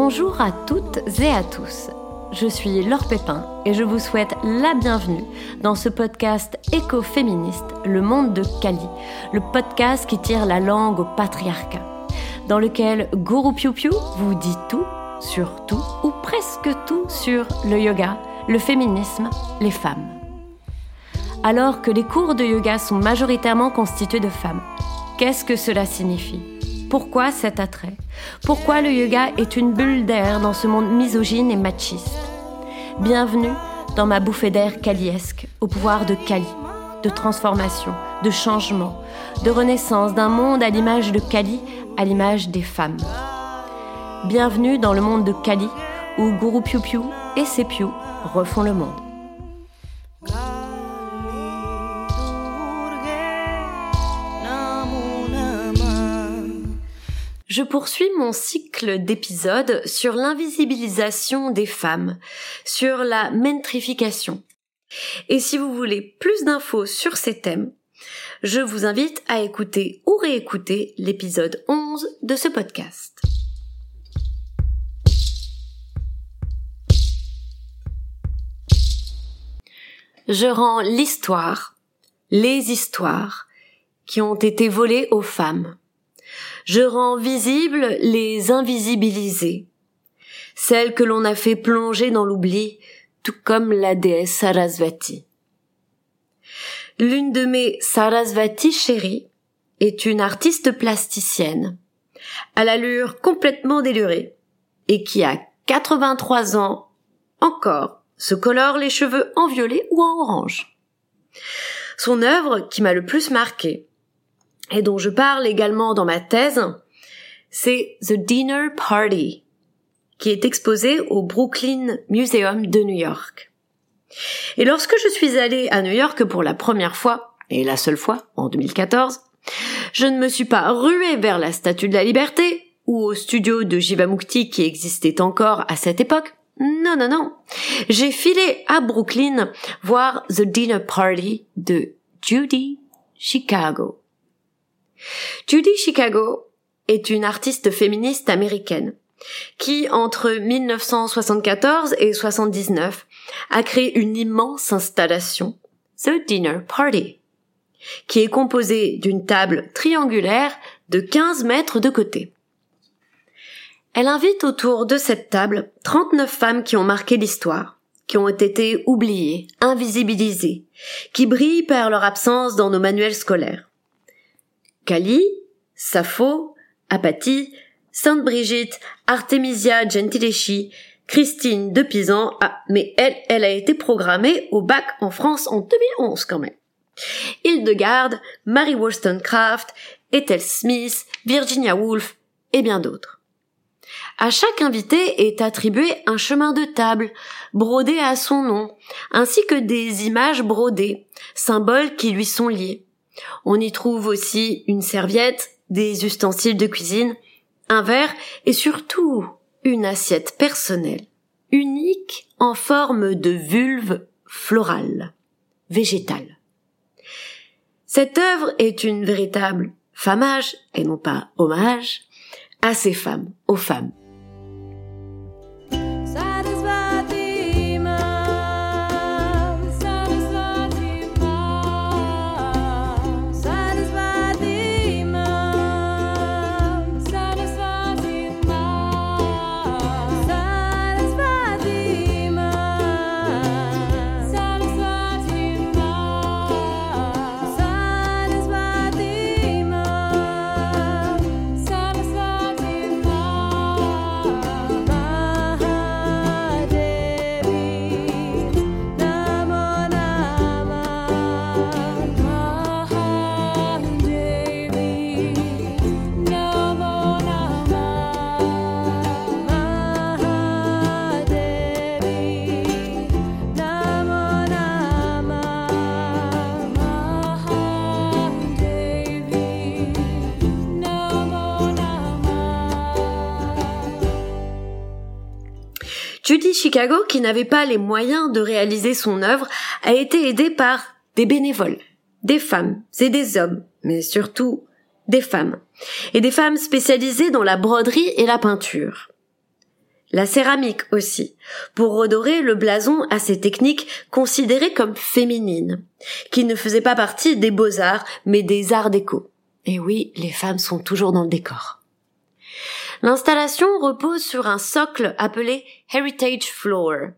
Bonjour à toutes et à tous. Je suis Laure Pépin et je vous souhaite la bienvenue dans ce podcast écoféministe Le monde de Kali, le podcast qui tire la langue au patriarcat, dans lequel Guru Piu Piu vous dit tout sur tout ou presque tout sur le yoga, le féminisme, les femmes. Alors que les cours de yoga sont majoritairement constitués de femmes, qu'est-ce que cela signifie? Pourquoi cet attrait? Pourquoi le yoga est une bulle d'air dans ce monde misogyne et machiste? Bienvenue dans ma bouffée d'air kaliesque, au pouvoir de Kali, de transformation, de changement, de renaissance d'un monde à l'image de Kali, à l'image des femmes. Bienvenue dans le monde de Kali, où Guru Piu Piu et ses Piu refont le monde. Je poursuis mon cycle d'épisodes sur l'invisibilisation des femmes, sur la mentrification. Et si vous voulez plus d'infos sur ces thèmes, je vous invite à écouter ou réécouter l'épisode 11 de ce podcast. Je rends l'histoire, les histoires qui ont été volées aux femmes je rends visibles les invisibilisés, celles que l'on a fait plonger dans l'oubli, tout comme la déesse Sarasvati. L'une de mes Sarasvati chéries est une artiste plasticienne, à l'allure complètement délurée, et qui a 83 ans encore se colore les cheveux en violet ou en orange. Son œuvre qui m'a le plus marqué et dont je parle également dans ma thèse, c'est The Dinner Party, qui est exposé au Brooklyn Museum de New York. Et lorsque je suis allée à New York pour la première fois, et la seule fois, en 2014, je ne me suis pas ruée vers la Statue de la Liberté, ou au studio de Jivamukti qui existait encore à cette époque. Non, non, non. J'ai filé à Brooklyn voir The Dinner Party de Judy Chicago. Judy Chicago est une artiste féministe américaine qui, entre 1974 et 79, a créé une immense installation, The Dinner Party, qui est composée d'une table triangulaire de 15 mètres de côté. Elle invite autour de cette table 39 femmes qui ont marqué l'histoire, qui ont été oubliées, invisibilisées, qui brillent par leur absence dans nos manuels scolaires. Kali, Sappho, Apathy, Sainte Brigitte, Artemisia Gentileschi, Christine de Pisan, ah, mais elle, elle a été programmée au bac en France en 2011 quand même. Hildegarde, Mary Wollstonecraft, Ethel Smith, Virginia Woolf et bien d'autres. À chaque invité est attribué un chemin de table, brodé à son nom, ainsi que des images brodées, symboles qui lui sont liés. On y trouve aussi une serviette, des ustensiles de cuisine, un verre et surtout une assiette personnelle, unique en forme de vulve florale, végétale. Cette œuvre est une véritable famage, et non pas hommage, à ces femmes, aux femmes. Judy Chicago, qui n'avait pas les moyens de réaliser son œuvre, a été aidée par des bénévoles, des femmes et des hommes, mais surtout des femmes, et des femmes spécialisées dans la broderie et la peinture. la céramique aussi, pour redorer le blason à ces techniques considérées comme féminines, qui ne faisaient pas partie des beaux-arts, mais des arts déco. Et oui, les femmes sont toujours dans le décor. L'installation repose sur un socle appelé Heritage Floor,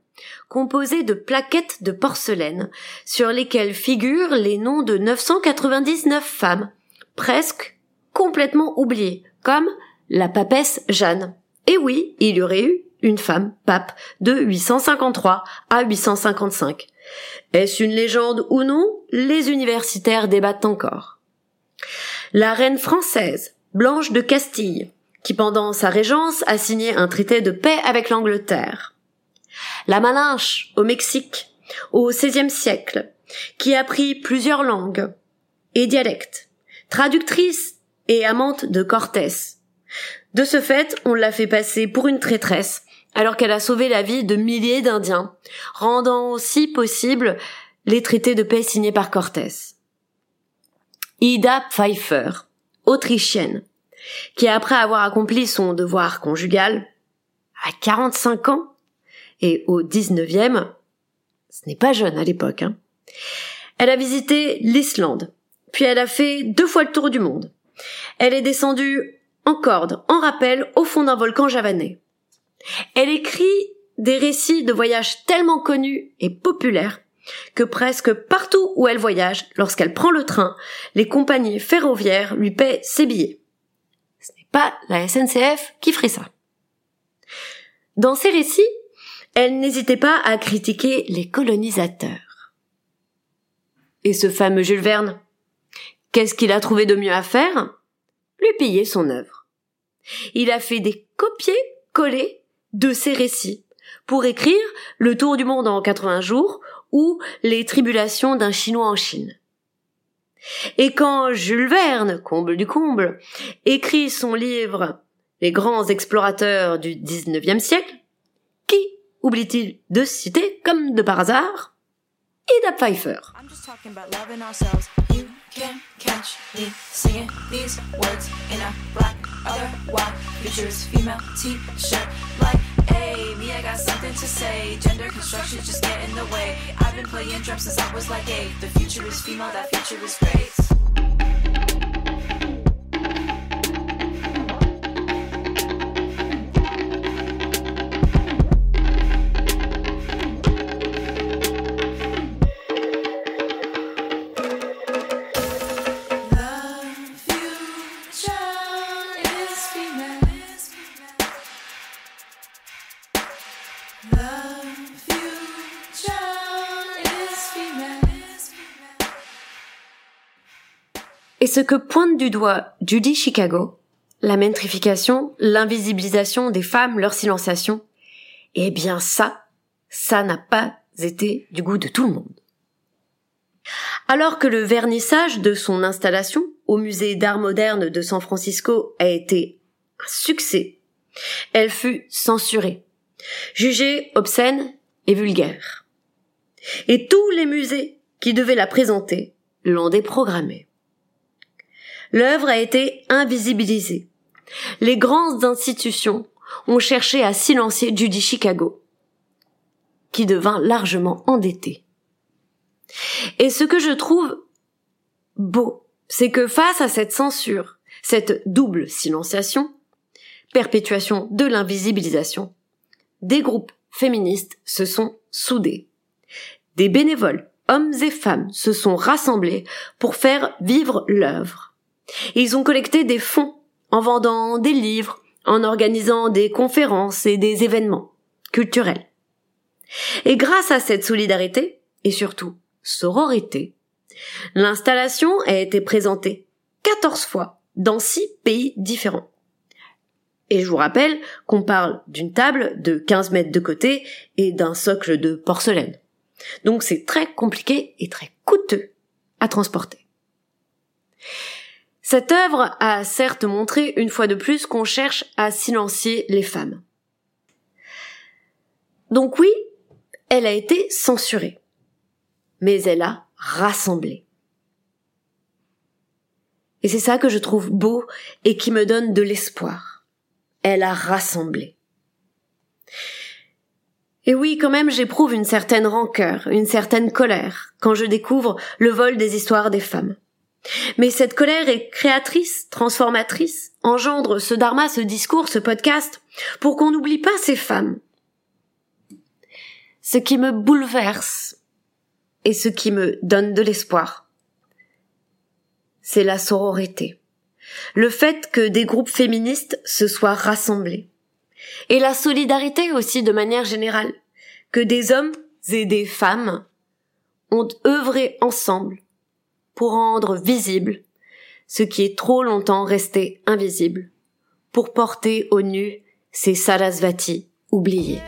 composé de plaquettes de porcelaine, sur lesquelles figurent les noms de 999 femmes, presque complètement oubliées, comme la papesse Jeanne. Et oui, il y aurait eu une femme pape de 853 à 855. Est-ce une légende ou non? Les universitaires débattent encore. La reine française, Blanche de Castille, qui pendant sa régence a signé un traité de paix avec l'Angleterre. La Malinche, au Mexique, au XVIe siècle, qui a appris plusieurs langues et dialectes, traductrice et amante de Cortés, de ce fait, on l'a fait passer pour une traîtresse, alors qu'elle a sauvé la vie de milliers d'Indiens, rendant aussi possible les traités de paix signés par Cortés. Ida Pfeiffer, autrichienne, qui après avoir accompli son devoir conjugal, à 45 ans, et au 19e, ce n'est pas jeune à l'époque, hein, elle a visité l'Islande, puis elle a fait deux fois le tour du monde. Elle est descendue en corde, en rappel, au fond d'un volcan javanais. Elle écrit des récits de voyages tellement connus et populaires que presque partout où elle voyage, lorsqu'elle prend le train, les compagnies ferroviaires lui paient ses billets. Pas la SNCF qui ferait ça. Dans ses récits, elle n'hésitait pas à critiquer les colonisateurs. Et ce fameux Jules Verne, qu'est-ce qu'il a trouvé de mieux à faire? Lui payer son œuvre. Il a fait des copier-coller de ses récits pour écrire Le Tour du monde en 80 jours ou Les tribulations d'un Chinois en Chine. Et quand Jules Verne, comble du comble, écrit son livre Les grands explorateurs du 19e siècle, qui oublie-t-il de citer, comme de par hasard, Ida Pfeiffer. Hey me I got something to say. Gender construction just get in the way. I've been playing drums since I was like eight. The future is female that future is great Et ce que pointe du doigt Judy Chicago, la mentrification, l'invisibilisation des femmes, leur silenciation, eh bien ça, ça n'a pas été du goût de tout le monde. Alors que le vernissage de son installation au musée d'art moderne de San Francisco a été un succès, elle fut censurée, jugée obscène et vulgaire. Et tous les musées qui devaient la présenter l'ont déprogrammée l'œuvre a été invisibilisée. Les grandes institutions ont cherché à silencier Judy Chicago, qui devint largement endettée. Et ce que je trouve beau, c'est que face à cette censure, cette double silenciation, perpétuation de l'invisibilisation, des groupes féministes se sont soudés. Des bénévoles, hommes et femmes, se sont rassemblés pour faire vivre l'œuvre ils ont collecté des fonds en vendant des livres, en organisant des conférences et des événements culturels. Et grâce à cette solidarité, et surtout sororité, l'installation a été présentée 14 fois dans six pays différents. Et je vous rappelle qu'on parle d'une table de 15 mètres de côté et d'un socle de porcelaine. Donc c'est très compliqué et très coûteux à transporter. Cette œuvre a certes montré une fois de plus qu'on cherche à silencier les femmes. Donc oui, elle a été censurée, mais elle a rassemblé. Et c'est ça que je trouve beau et qui me donne de l'espoir. Elle a rassemblé. Et oui, quand même, j'éprouve une certaine rancœur, une certaine colère, quand je découvre le vol des histoires des femmes. Mais cette colère est créatrice, transformatrice, engendre ce dharma, ce discours, ce podcast, pour qu'on n'oublie pas ces femmes. Ce qui me bouleverse et ce qui me donne de l'espoir, c'est la sororité. Le fait que des groupes féministes se soient rassemblés. Et la solidarité aussi de manière générale. Que des hommes et des femmes ont œuvré ensemble pour rendre visible ce qui est trop longtemps resté invisible, pour porter au nu ces Sarasvati oubliés.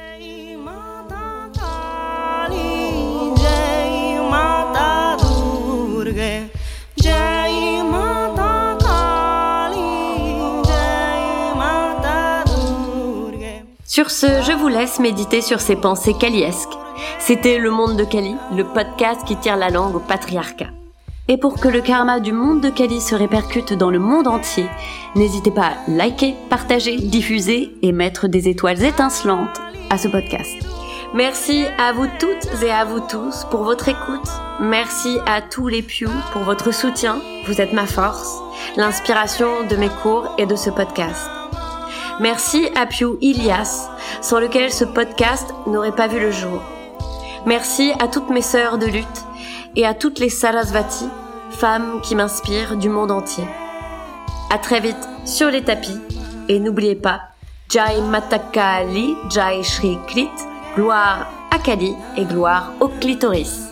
Sur ce, je vous laisse méditer sur ces pensées kaliesques. C'était Le Monde de Kali, le podcast qui tire la langue au patriarcat. Et pour que le karma du monde de Kali se répercute dans le monde entier, n'hésitez pas à liker, partager, diffuser et mettre des étoiles étincelantes à ce podcast. Merci à vous toutes et à vous tous pour votre écoute. Merci à tous les Pew pour votre soutien. Vous êtes ma force, l'inspiration de mes cours et de ce podcast. Merci à Pew Ilias, sans lequel ce podcast n'aurait pas vu le jour. Merci à toutes mes sœurs de lutte et à toutes les Sarasvati, femmes qui m'inspirent du monde entier. À très vite sur les tapis et n'oubliez pas Jai Matakali, Jai Shri Klit, gloire à Kali et gloire au clitoris.